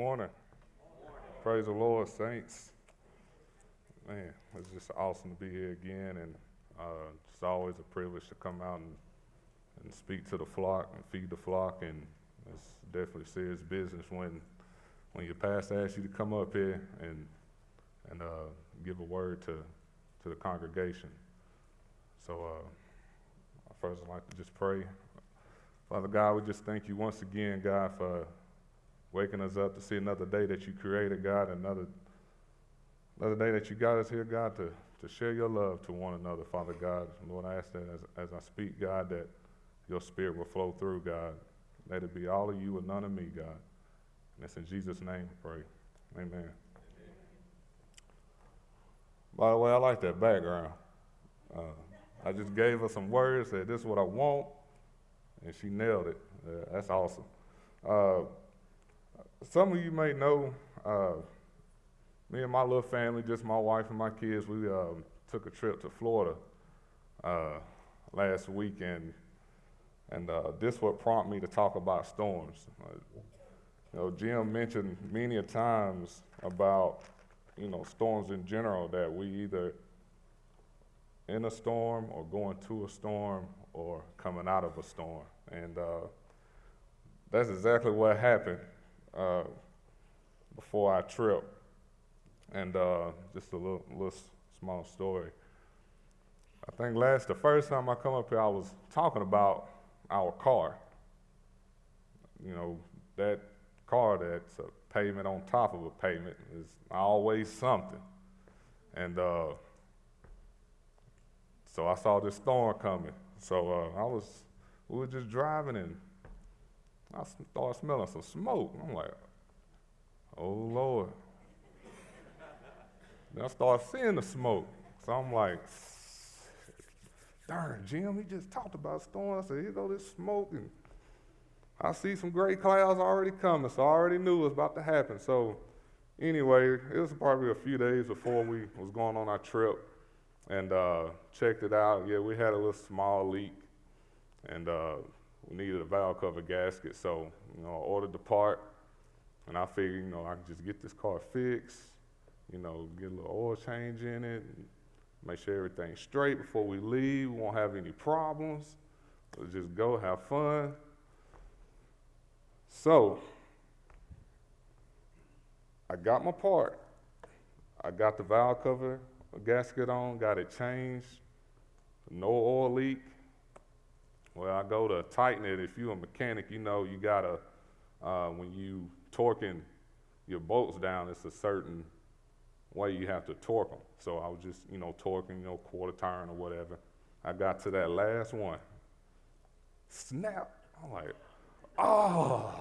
Morning. Praise the Lord, saints. Man, it's just awesome to be here again, and uh, it's always a privilege to come out and, and speak to the flock and feed the flock, and it's definitely serious business when when your pastor asks you to come up here and and uh, give a word to to the congregation. So, uh, first, I'd like to just pray. Father God, we just thank you once again, God, for waking us up to see another day that you created, God, another, another day that you got us here, God, to, to share your love to one another, Father God. Lord, I ask that as, as I speak, God, that your spirit will flow through, God. Let it be all of you and none of me, God. And it's in Jesus' name pray. Amen. By the way, I like that background. Uh, I just gave her some words, said, This is what I want, and she nailed it. Uh, that's awesome. Uh, some of you may know uh, me and my little family, just my wife and my kids, we um, took a trip to Florida uh, last weekend, and uh, this what prompted me to talk about storms. Uh, you know, Jim mentioned many a times about you know storms in general that we either in a storm or going to a storm or coming out of a storm, and uh, that's exactly what happened uh, before I trip. And uh, just a little, little small story. I think last, the first time I come up here, I was talking about our car. You know, that car that's a pavement on top of a pavement is always something. And uh, so I saw this storm coming. So uh, I was, we were just driving and I started smelling some smoke. I'm like, oh Lord. then I started seeing the smoke. So I'm like, darn, Jim, he just talked about storm. I said, here go this smoke. And I see some gray clouds already coming. So I already knew it was about to happen. So anyway, it was probably a few days before we was going on our trip and uh, checked it out. Yeah, we had a little small leak. And uh, we needed a valve cover gasket, so you know, I ordered the part, and I figured, you know, I can just get this car fixed, you know, get a little oil change in it, make sure everything's straight before we leave. We won't have any problems. Let's just go have fun. So, I got my part. I got the valve cover gasket on, got it changed, no oil leak. Well, I go to tighten it. If you're a mechanic, you know you gotta uh, when you torquing your bolts down, it's a certain way you have to torque them. So I was just you know torquing, you know quarter turn or whatever. I got to that last one. Snap! I'm like, oh.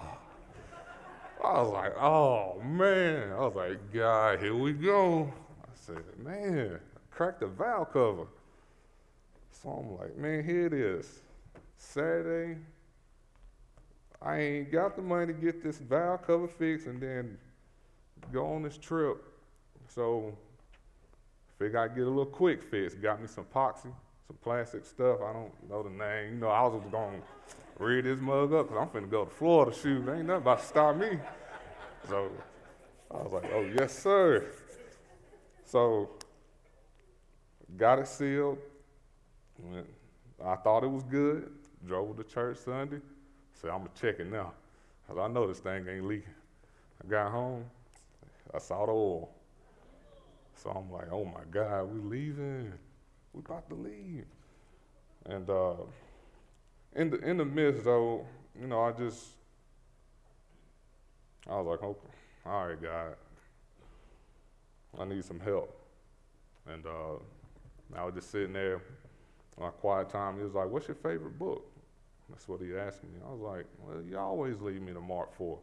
I was like, oh man. I was like, God, here we go. I said, man, I cracked the valve cover. So I'm like, man, here it is. Saturday, I ain't got the money to get this valve cover fixed and then go on this trip. So figure I'd get a little quick fix. Got me some epoxy, some plastic stuff. I don't know the name. You know, I was just gonna read this mug up because I'm finna go to Florida shoot. Ain't nothing about to stop me. So I was like, oh yes, sir. So got it sealed. I thought it was good. Drove to church Sunday. Said, I'm going to check it now. Because I know this thing ain't leaking. I got home. I saw the oil. So I'm like, oh my God, we leaving. We about to leave. And uh, in the in the midst though, you know, I just I was like, okay, all right, God, I need some help. And uh, I was just sitting there, my quiet time. He was like, "What's your favorite book?" That's what he asked me. I was like, well, you always lead me to Mark 4.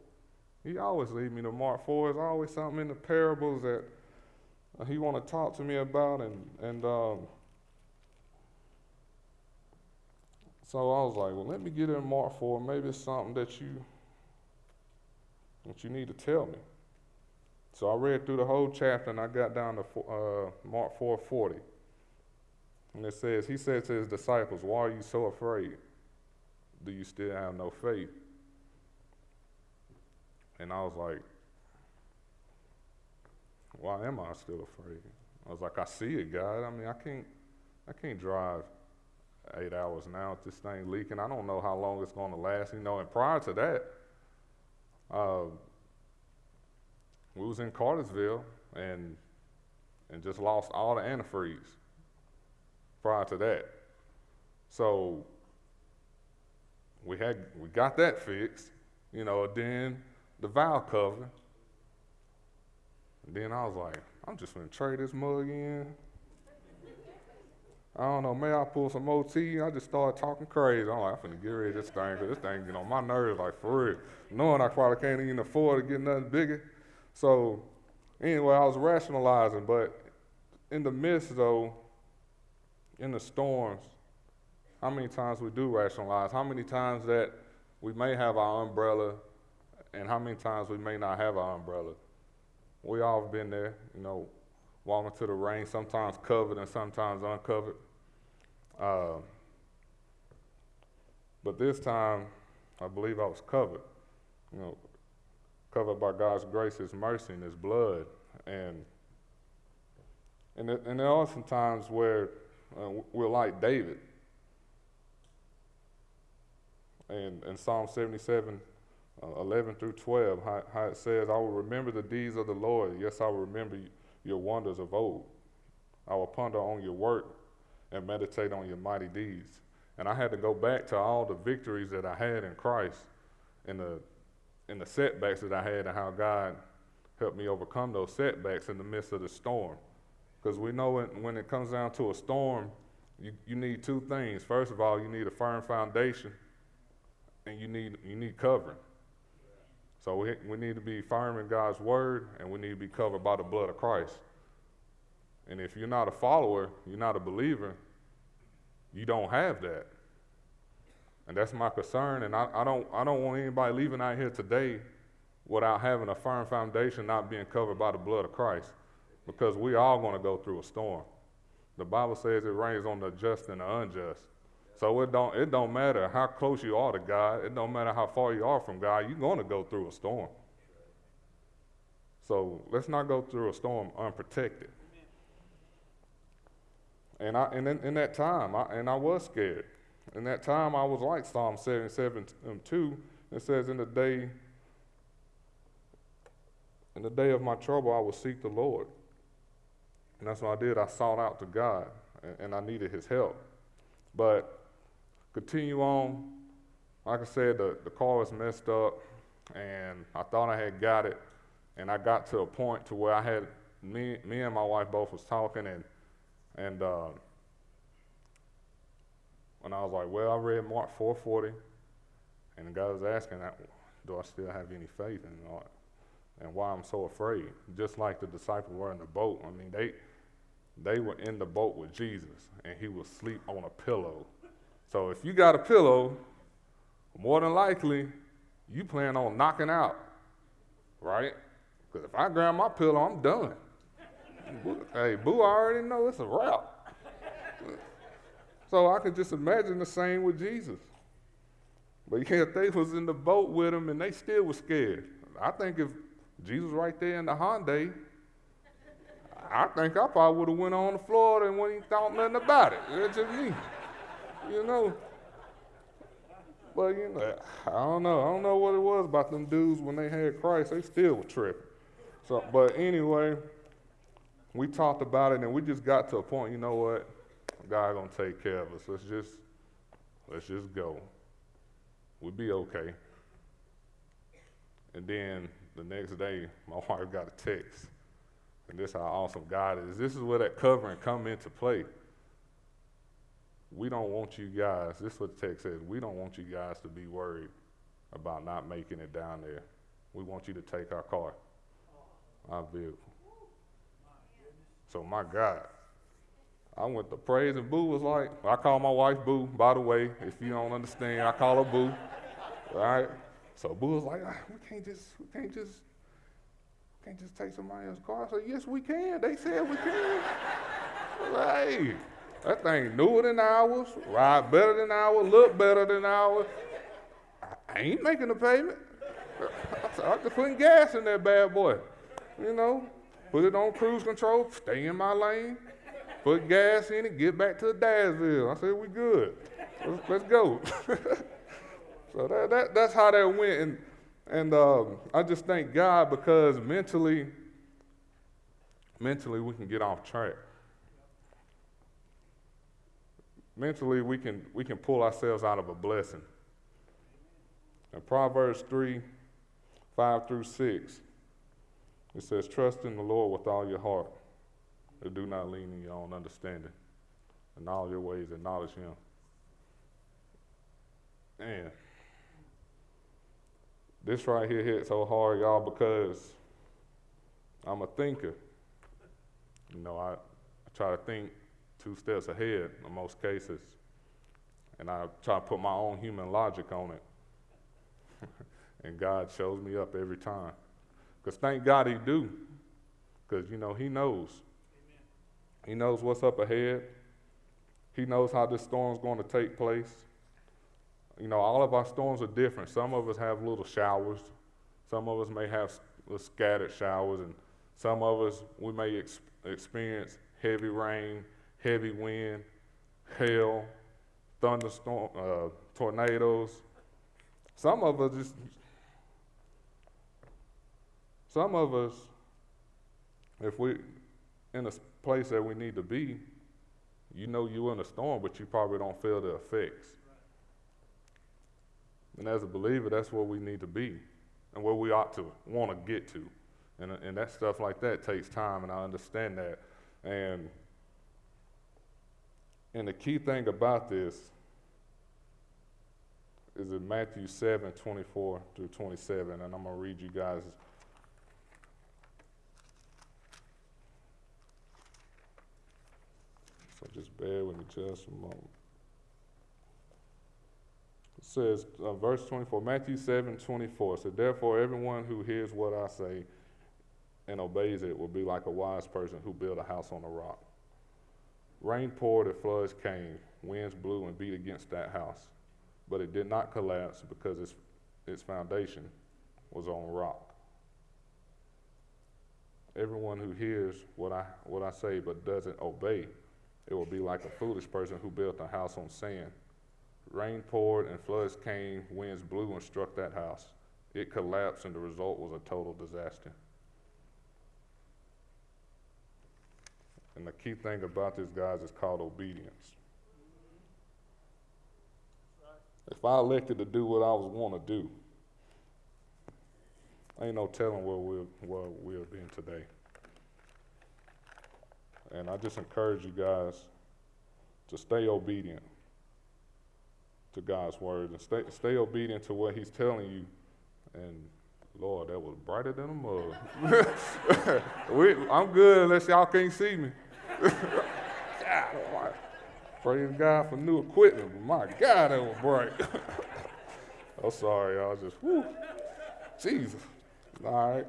He always lead me to Mark 4. There's always something in the parables that uh, he want to talk to me about. And, and um, so I was like, well, let me get in Mark 4. Maybe it's something that you, that you need to tell me. So I read through the whole chapter and I got down to uh, Mark 4:40. And it says, He said to his disciples, Why are you so afraid? do you still have no faith? And I was like, why am I still afraid? I was like, I see it, God. I mean, I can't, I can't drive eight hours now with this thing leaking. I don't know how long it's going to last, you know. And prior to that, uh, we was in Cartersville and and just lost all the antifreeze prior to that. So we had we got that fixed, you know, then the valve cover. Then I was like, I'm just gonna trade this mug in. I don't know, may I pull some OT? I just started talking crazy. I'm like, I'm finna get rid of this thing, because this thing, you know, my nerves, like, for real. Knowing I probably can't even afford to get nothing bigger. So, anyway, I was rationalizing, but in the midst, though, in the storms, how many times we do rationalize, how many times that we may have our umbrella, and how many times we may not have our umbrella. We all have been there, you know, walking to the rain, sometimes covered and sometimes uncovered. Uh, but this time, I believe I was covered, you know, covered by God's grace, His mercy, and His blood. And and, and there are some times where uh, we're like David. And in Psalm 77, uh, 11 through 12, how, how, it says, I will remember the deeds of the Lord. Yes, I will remember your wonders of old. I will ponder on your work and meditate on your mighty deeds. And I had to go back to all the victories that I had in Christ and the, and the setbacks that I had and how God helped me overcome those setbacks in the midst of the storm. Because we know when, when it comes down to a storm, you, you need two things. First of all, you need a firm foundation and you need, you need covering. So we, we need to be firm in God's word and we need to be covered by the blood of Christ. And if you're not a follower, you're not a believer, you don't have that. And that's my concern. And I, I, don't, I don't want anybody leaving out here today without having a firm foundation, not being covered by the blood of Christ because we all going to go through a storm. The Bible says it rains on the just and the unjust. So it don't, it don't matter how close you are to God, it don't matter how far you are from God, you're going to go through a storm. So let's not go through a storm unprotected. And, I, and in, in that time, I, and I was scared. In that time, I was like Psalm 77 um, 2. It says, In the day, in the day of my trouble, I will seek the Lord. And that's what I did. I sought out to God, and, and I needed His help. But continue on. Like I said, the, the car was messed up, and I thought I had got it. And I got to a point to where I had me, me and my wife both was talking, and and uh, when I was like, well, I read Mark 4:40, and the guy was asking, do I still have any faith in God? And why I'm so afraid? Just like the disciples were in the boat. I mean, they they were in the boat with Jesus, and he would sleep on a pillow. So if you got a pillow, more than likely, you plan on knocking out, right? Because if I grab my pillow, I'm done. hey, boo, I already know it's a wrap. so I could just imagine the same with Jesus. But yeah, they was in the boat with him and they still was scared. I think if Jesus right there in the Hyundai, I think I probably would have went on the floor and wouldn't even thought nothing about it. That's just me, you know. But you know, I don't know. I don't know what it was about them dudes when they had Christ. They still were tripping. So, but anyway, we talked about it and we just got to a point. You know what? God gonna take care of us. Let's just let's just go. We'll be okay. And then the next day, my wife got a text and this is how awesome God is. This is where that covering come into play. We don't want you guys, this is what the text says, we don't want you guys to be worried about not making it down there. We want you to take our car, our vehicle. So my God. I went to praise and Boo was like, I call my wife Boo, by the way, if you don't understand, I call her Boo. Right? So Boo was like, ah, we can't just we can't just can't just take somebody else's car. I said, yes, we can. They said we can. hey, that thing newer than ours, ride better than ours, look better than ours. I ain't making a payment. I, said, I just putting gas in that bad boy. You know, put it on cruise control, stay in my lane, put gas in it, get back to Dazville. I said, we good. Let's, let's go. so that, that, that's how that went. And, and um, I just thank God because mentally, mentally we can get off track. Mentally we can, we can pull ourselves out of a blessing. In Proverbs 3, 5 through 6, it says, Trust in the Lord with all your heart, and do not lean in your own understanding. In all your ways, acknowledge Him. Man, this right here hit so hard, y'all, because I'm a thinker. You know, I, I try to think two steps ahead in most cases, and I try to put my own human logic on it. and God shows me up every time. Because thank God He do. Because, you know, He knows. Amen. He knows what's up ahead. He knows how this storm's going to take place. You know, all of our storms are different. Some of us have little showers. Some of us may have scattered showers. And some of us, we may ex- experience heavy rain, heavy wind, hail, thunderstorm, uh, tornadoes. Some of us just some of us, if we in a place that we need to be, you know you're in a storm, but you probably don't feel the effects. And as a believer, that's where we need to be and where we ought to want to get to. And, and that stuff like that takes time, and I understand that. And, and the key thing about this is in Matthew 7 24 through 27, and I'm going to read you guys So just bear with me just a moment. Says, uh, verse 24, Matthew 7 24 said, Therefore, everyone who hears what I say and obeys it will be like a wise person who built a house on a rock. Rain poured and floods came, winds blew and beat against that house, but it did not collapse because its, its foundation was on rock. Everyone who hears what I, what I say but doesn't obey it will be like a foolish person who built a house on sand. Rain poured and floods came, winds blew and struck that house. It collapsed, and the result was a total disaster. And the key thing about this, guys, is called obedience. If I elected to do what I was want to do, ain't no telling where we'll, where we'll be today. And I just encourage you guys to stay obedient to God's word and stay, stay obedient to what He's telling you. And Lord, that was brighter than a mug. we, I'm good unless y'all can't see me. God, praise God for new equipment, my God, that was bright. I'm sorry, y'all. Just, whoo, Jesus. All right,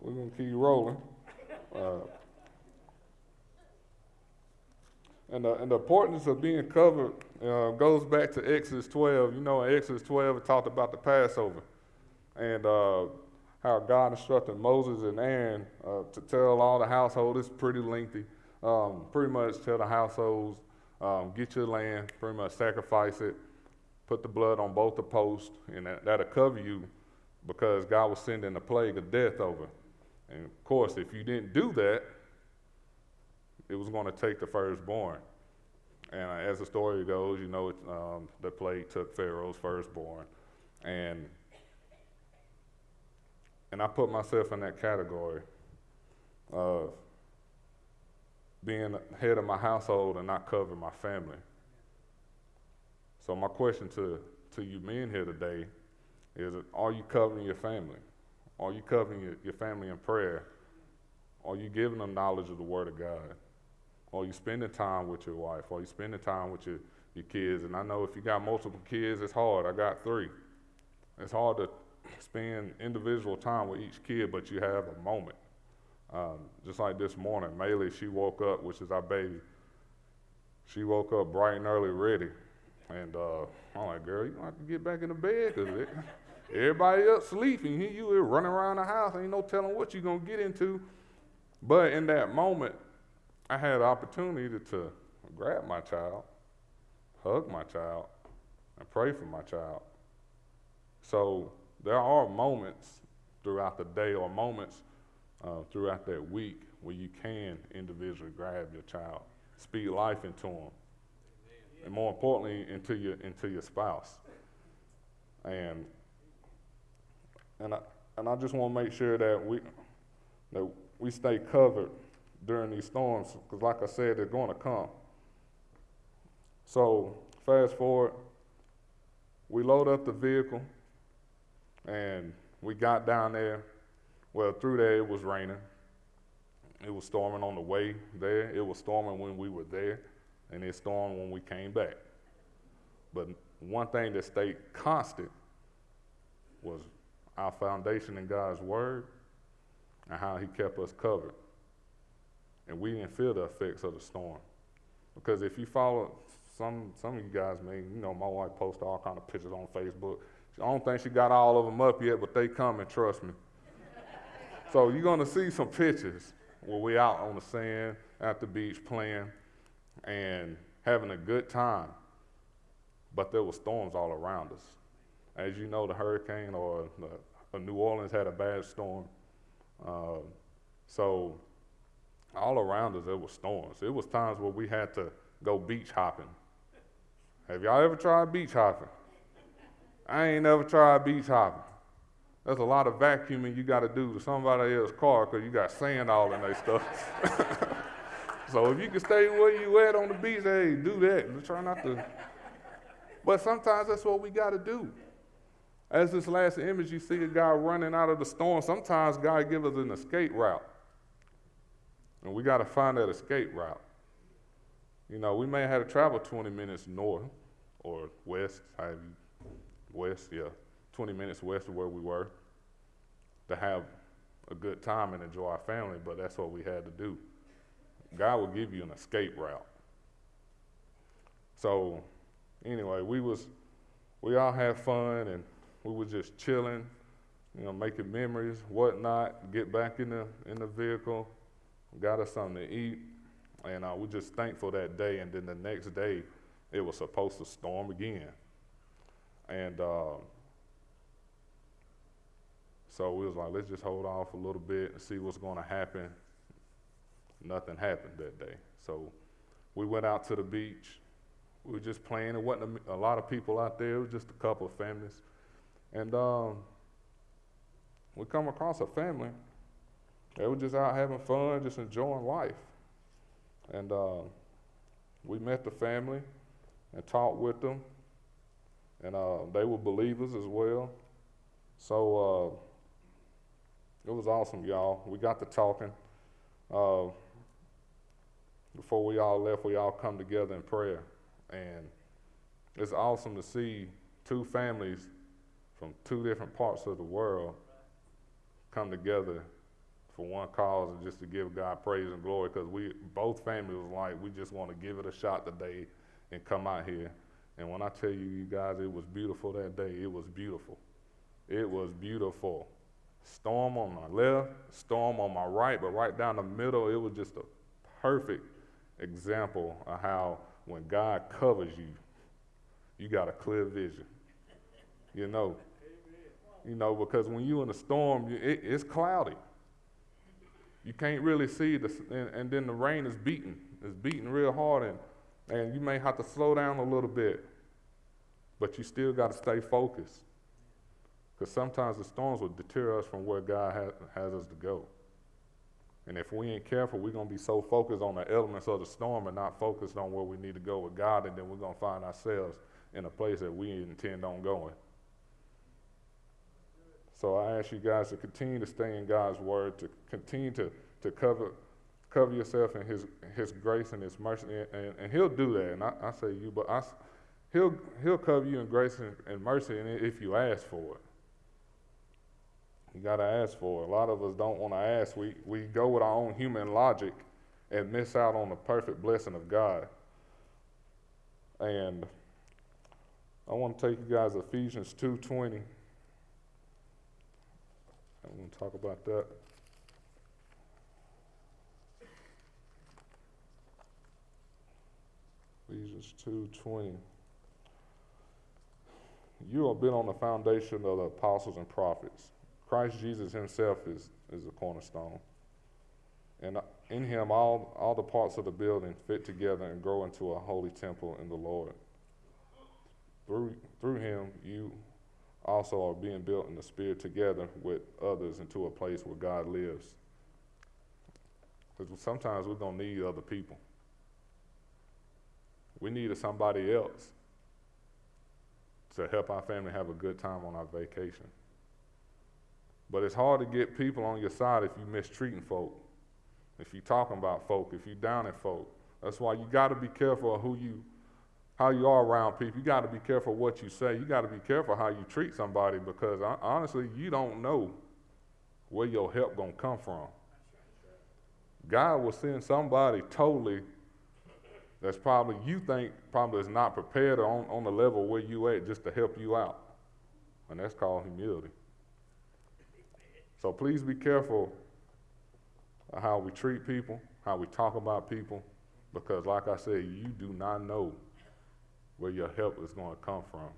we're going to keep rolling. Uh, And the, and the importance of being covered uh, goes back to Exodus 12. You know, in Exodus 12, it talked about the Passover and uh, how God instructed Moses and Aaron uh, to tell all the household, it's pretty lengthy, um, pretty much tell the households, um, get your land, pretty much sacrifice it, put the blood on both the posts, and that, that'll cover you because God was sending a plague of death over. And of course, if you didn't do that, it was going to take the firstborn. And as the story goes, you know, um, the plague took Pharaoh's firstborn. And, and I put myself in that category of being head of my household and not covering my family. So my question to, to you men here today is, are you covering your family? Are you covering your, your family in prayer? Are you giving them knowledge of the Word of God? Or you spending time with your wife, or you spending time with your, your kids. And I know if you got multiple kids, it's hard. I got three. It's hard to spend individual time with each kid, but you have a moment. Um, just like this morning, Maylee, she woke up, which is our baby. She woke up bright and early, ready. And uh, I'm like, girl, you don't have to get back in the bed because everybody else sleeping. Here you running around the house. Ain't no telling what you're going to get into. But in that moment, I had opportunity to grab my child, hug my child, and pray for my child. So there are moments throughout the day or moments uh, throughout that week where you can individually grab your child, speak life into them, and more importantly, into your into your spouse. And and I and I just want to make sure that we that we stay covered during these storms, because like I said, they're going to come. So fast forward, we load up the vehicle, and we got down there. Well, through there it was raining. It was storming on the way there. It was storming when we were there, and it stormed when we came back. But one thing that stayed constant was our foundation in God's Word and how He kept us covered. And we didn't feel the effects of the storm. Because if you follow some, some of you guys may, you know, my wife posts all kind of pictures on Facebook. I don't think she got all of them up yet, but they coming, trust me. so you're to see some pictures where we out on the sand at the beach playing and having a good time. But there were storms all around us. As you know, the hurricane or the, New Orleans had a bad storm. Uh, so all around us there were storms. It was times where we had to go beach hopping. Have y'all ever tried beach hopping? I ain't never tried beach hopping. There's a lot of vacuuming you got to do to somebody else's car because you got sand all in their stuff. so if you can stay where you at on the beach, hey, do that. Try not to. But sometimes that's what we got to do. As this last image, you see a guy running out of the storm. Sometimes God give us an escape route. And we got to find that escape route. You know, we may have had to travel 20 minutes north or west, however west, yeah, 20 minutes west of where we were, to have a good time and enjoy our family, but that's what we had to do. God will give you an escape route. So, anyway, we was we all had fun and we were just chilling, you know, making memories, whatnot. Get back in the in the vehicle, got us something to eat, and uh, we're just thankful that day. And then the next day, it was supposed to storm again. And uh, so we was like, let's just hold off a little bit and see what's going to happen. Nothing happened that day. So we went out to the beach. We were just playing. It wasn't a, a lot of people out there. It was just a couple of families. And um, we come across a family. They were just out having fun, just enjoying life. And uh, we met the family and talked with them and uh, they were believers as well. So uh, it was awesome, y'all. We got to talking. Uh, before we all left, we all come together in prayer, and it's awesome to see two families from two different parts of the world come together for one cause and just to give God praise and glory because we both families was like we just want to give it a shot today and come out here and when I tell you, you guys, it was beautiful that day, it was beautiful. It was beautiful. Storm on my left, storm on my right, but right down the middle, it was just a perfect example of how when God covers you, you got a clear vision. You know, you know, because when you're in a storm, it, it's cloudy. You can't really see the, and, and, then the rain is beating. It's beating real hard, and, and you may have to slow down a little bit. But you still got to stay focused. Because sometimes the storms will deter us from where God has, has us to go. And if we ain't careful, we're going to be so focused on the elements of the storm and not focused on where we need to go with God, and then we're going to find ourselves in a place that we intend on going. So I ask you guys to continue to stay in God's word, to continue to, to cover, cover yourself in his, his grace and His mercy, and, and, and He'll do that. And I, I say you, but I, He'll, he'll cover you in grace and, and mercy if you ask for it. You got to ask for it. A lot of us don't want to ask. We, we go with our own human logic and miss out on the perfect blessing of God. And I want to take you guys Ephesians 2.20. I'm going to talk about that. Ephesians 2.20. You have been on the foundation of the apostles and prophets. Christ Jesus himself is, is the cornerstone. And uh, in him all, all the parts of the building fit together and grow into a holy temple in the Lord. Through, through him you also are being built in the Spirit together with others into a place where God lives. Because sometimes we're going to need other people. We need somebody else to help our family have a good time on our vacation. But it's hard to get people on your side if you're mistreating folk, if you're talking about folk, if you're down at folk. That's why you got to be careful of who you, how you are around people. You got to be careful what you say. You got to be careful how you treat somebody because honestly, you don't know where your help gonna come from. God will send somebody totally that's probably you think probably is not prepared on, on the level where you at just to help you out. And that's called humility. So please be careful how we treat people, how we talk about people, because like I said, you do not know where your help is going to come from.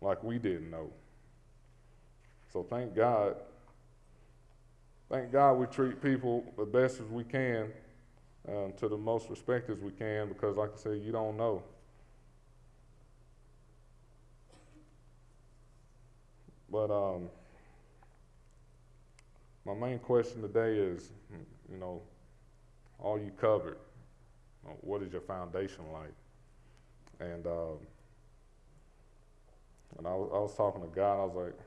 Like we didn't know. So thank God. Thank God we treat people the best as we can um, to the most respect as we can because, like I said, you don't know. But um, my main question today is, you know, all you covered? What is your foundation like? And um, and I was, I was talking to God. I was like,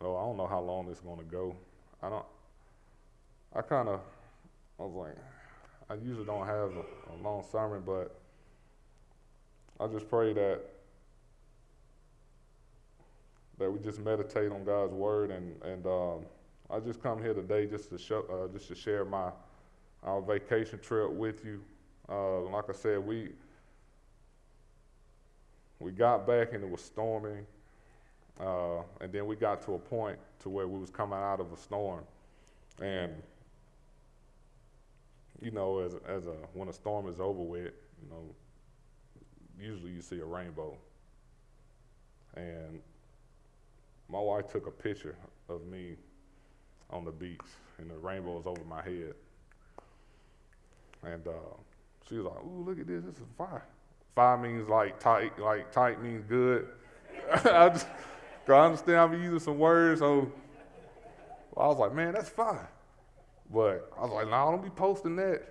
oh, I don't know how long this is going to go. I don't. I kind of. I was like, I usually don't have a, a long sermon, but I just pray that that we just meditate on God's word, and and um, I just come here today just to show, uh, just to share my our vacation trip with you. Uh, like I said, we we got back and it was storming, uh, and then we got to a point to where we was coming out of a storm, and you know, as as a when a storm is over with, you know, usually you see a rainbow. And my wife took a picture of me on the beach, and the rainbow was over my head. And uh, she was like, "Ooh, look at this! This is fire. Fire means like tight. Like tight means good. I just, I understand I'm using some words, so I was like, man, that's fire. But I was like, no, nah, don't be posting that.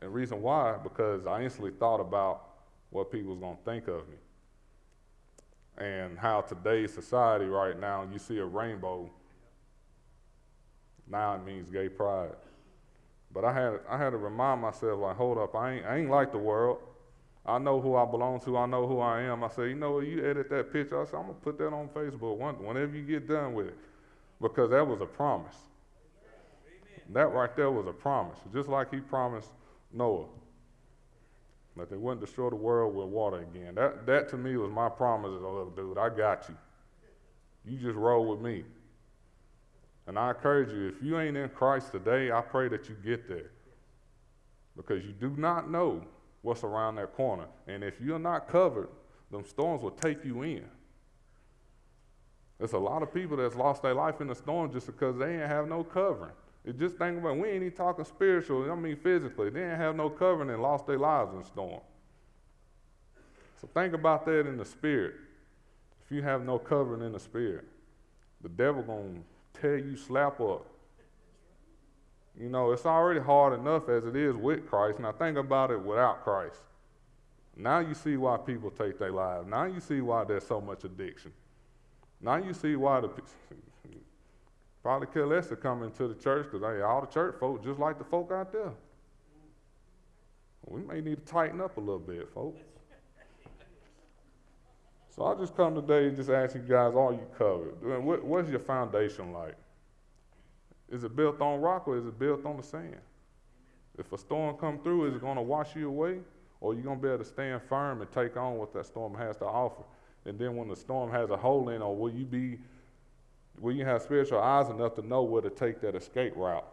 And reason why, because I instantly thought about what people was gonna think of me. And how today's society right now, you see a rainbow, now it means gay pride. But I had I had to remind myself, like, hold up, I ain't I ain't like the world. I know who I belong to. I know who I am. I said, you know? You edit that picture. I said, I'm gonna put that on Facebook one, whenever you get done with it, because that was a promise. That right there was a promise, just like he promised Noah that they wouldn't destroy the world with water again. That, that to me was my promise as a little dude. I got you. You just roll with me. And I encourage you, if you ain't in Christ today, I pray that you get there. Because you do not know what's around that corner. And if you're not covered, them storms will take you in. There's a lot of people that's lost their life in the storm just because they ain't have no covering. It just think about it, we ain't even talking spiritual, I mean physically. They didn't have no covering and lost their lives in storm. So think about that in the spirit. If you have no covering in the spirit, the devil gonna tear you slap up. You know, it's already hard enough as it is with Christ. Now think about it without Christ. Now you see why people take their lives. Now you see why there's so much addiction. Now you see why the Probably care less to come into the church because all the church folk just like the folk out there. We may need to tighten up a little bit, folks. So I just come today and just ask you guys, are you covered? What, what's your foundation like? Is it built on rock or is it built on the sand? If a storm come through, is it going to wash you away? Or are you going to be able to stand firm and take on what that storm has to offer? And then when the storm has a hole in, or will you be Will you have spiritual eyes enough to know where to take that escape route?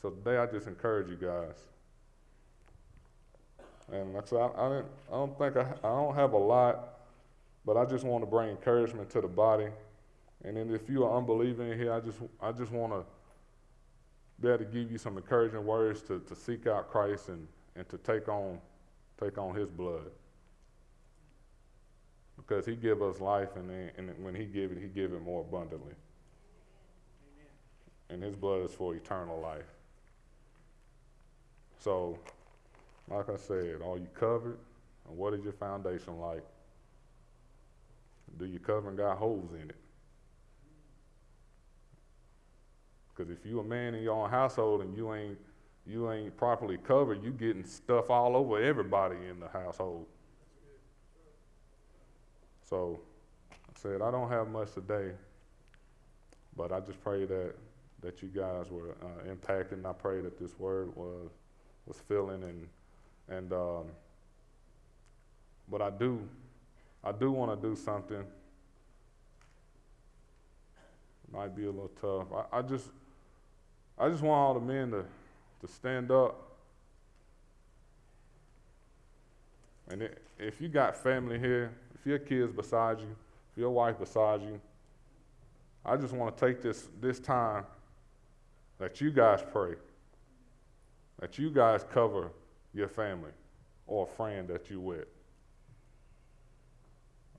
So today I just encourage you guys. And like I said, I, I, didn't, I don't think I, I don't have a lot, but I just want to bring encouragement to the body. And then if you are unbelieving here, I just I just want to be able to give you some encouraging words to, to seek out Christ and, and to take on take on his blood. Because he give us life and, then, and when he give it, he give it more abundantly. Amen. And his blood is for eternal life. So, like I said, are you covered? And what is your foundation like? Do your covering got holes in it? Because if you a man in your own household and you ain't you ain't properly covered, you getting stuff all over everybody in the household. So I said I don't have much today, but I just pray that that you guys were uh, impacted, and I pray that this word was was filling and and um, but I do I do want to do something. Might be a little tough. I, I just I just want all the men to, to stand up. And it, if you got family here, if your kids beside you, if your wife beside you, I just want to take this, this time that you guys pray, that you guys cover your family or a friend that you with.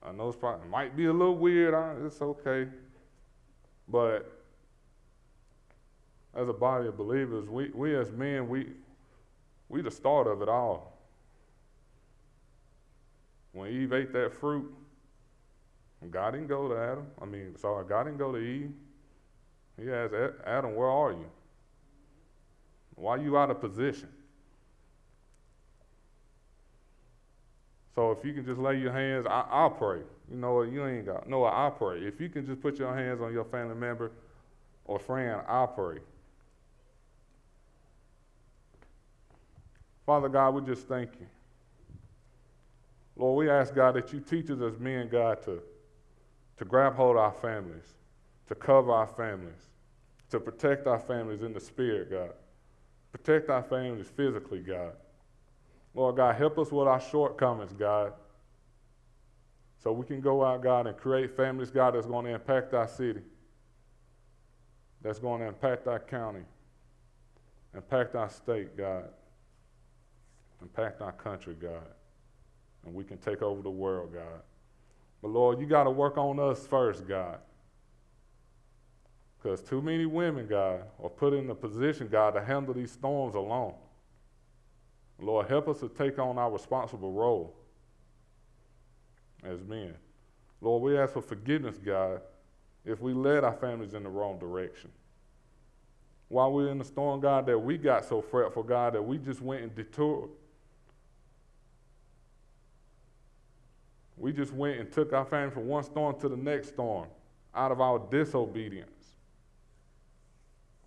I know it's probably, it might be a little weird, it's okay. But as a body of believers, we, we as men, we, we the start of it all. When Eve ate that fruit, God didn't go to Adam. I mean, sorry, God didn't go to Eve. He asked Adam, where are you? Why are you out of position? So if you can just lay your hands, I, will pray. You know what? You ain't got. No, I'll pray. If you can just put your hands on your family member or friend, I'll pray. Father God, we just thank you. Lord, we ask God that you teach us as men, God, to, to grab hold of our families, to cover our families, to protect our families in the spirit, God. Protect our families physically, God. Lord God, help us with our shortcomings, God. So we can go out, God, and create families, God, that's going to impact our city, that's going to impact our county, impact our state, God impact our country, God. And we can take over the world, God. But Lord, you got to work on us first, God. Because too many women, God, are put in a position, God, to handle these storms alone. Lord, help us to take on our responsible role as men. Lord, we ask for forgiveness, God, if we led our families in the wrong direction. While we we're in the storm, God, that we got so fretful, God, that we just went and detoured We just went and took our family from one storm to the next storm out of our disobedience.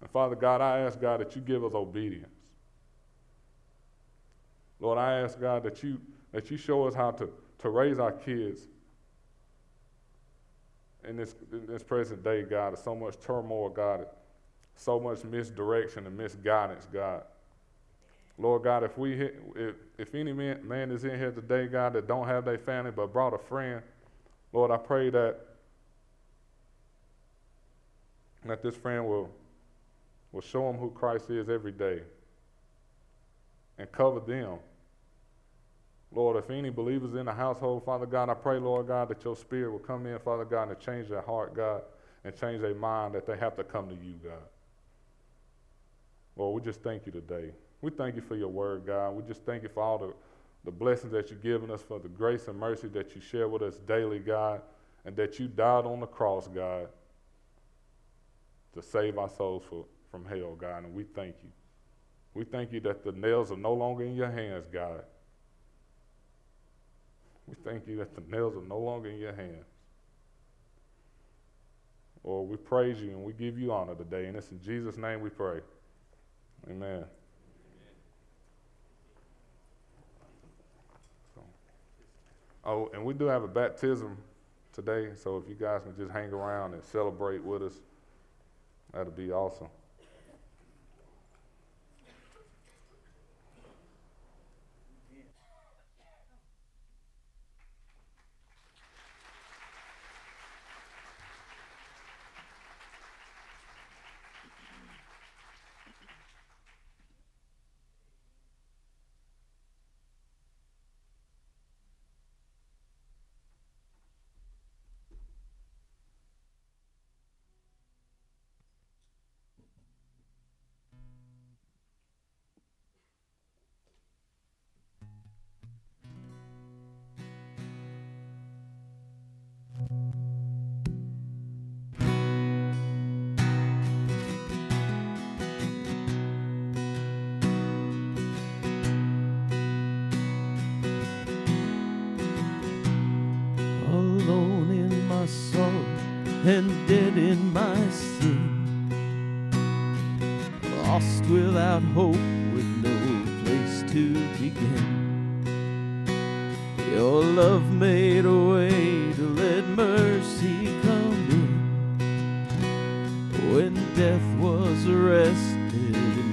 And Father God, I ask God that you give us obedience. Lord, I ask God that you that you show us how to, to raise our kids in this, in this present day, God. There's so much turmoil, God, so much misdirection and misguidance, God. Lord God, if we hit, if, if any man, man is in here today, God, that don't have their family but brought a friend, Lord, I pray that that this friend will will show them who Christ is every day and cover them. Lord, if any believers in the household, Father God, I pray, Lord God, that your spirit will come in, Father God, and change their heart, God, and change their mind that they have to come to you, God. Lord, we just thank you today. We thank you for your word, God. We just thank you for all the, the blessings that you've given us, for the grace and mercy that you share with us daily, God, and that you died on the cross, God, to save our souls for, from hell, God. And we thank you. We thank you that the nails are no longer in your hands, God. We thank you that the nails are no longer in your hands. Lord, we praise you and we give you honor today. And it's in Jesus' name we pray. Amen. Oh, and we do have a baptism today, so if you guys can just hang around and celebrate with us, that'll be awesome. And dead in my sin. Lost without hope